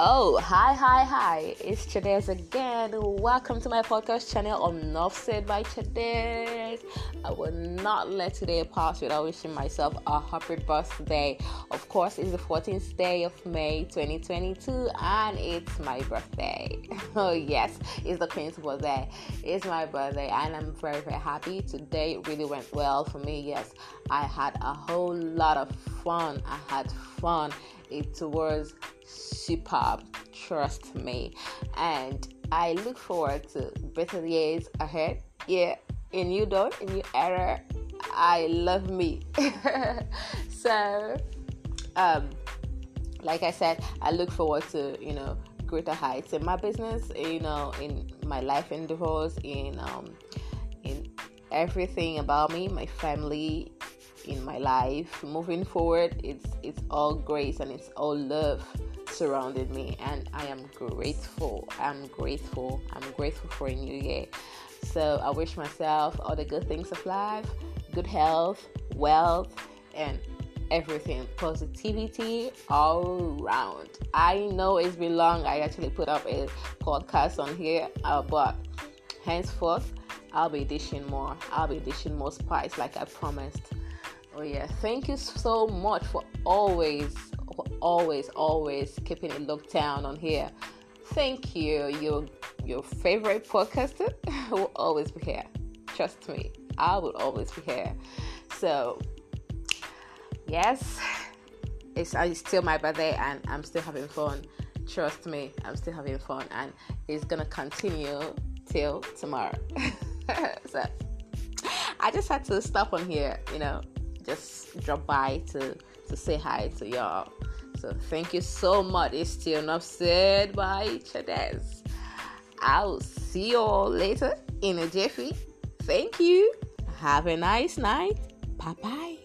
Oh, hi, hi, hi. It's Chadêz again. Welcome to my podcast channel on Enough Said by Chadêz. I will not let today pass without wishing myself a happy birthday. Of course, it's the 14th day of May 2022 and it's my birthday. Oh, yes, it's the Queen's birthday. It's my birthday and I'm very, very happy. Today really went well for me. Yes, I had a whole lot of fun. I had fun. It was superb, trust me. And I look forward to better years ahead. Yeah, in you don't, in your era. I love me. so, um, like I said, I look forward to you know greater heights in my business, you know, in my life endeavors, in um, in everything about me, my family, in my life. Moving forward, it's it's all grace and it's all love surrounded me and I am grateful. I'm grateful. I'm grateful for a new year. So I wish myself all the good things of life, good health, wealth, and everything. Positivity all around. I know it's been long. I actually put up a podcast on here, uh, but henceforth I'll be dishing more. I'll be dishing more spice like I promised. Oh yeah, thank you so much for always always, always keeping it looked down on here. Thank you. Your your favorite podcaster will always be here. Trust me, I will always be here. So yes, it's, uh, it's still my birthday and I'm still having fun. Trust me, I'm still having fun and it's gonna continue till tomorrow. so I just had to stop on here, you know, just drop by to to say hi to y'all. So thank you so much. It's still not said by Chadêz. I'll see you all later in a jiffy. Thank you. Have a nice night. Bye bye.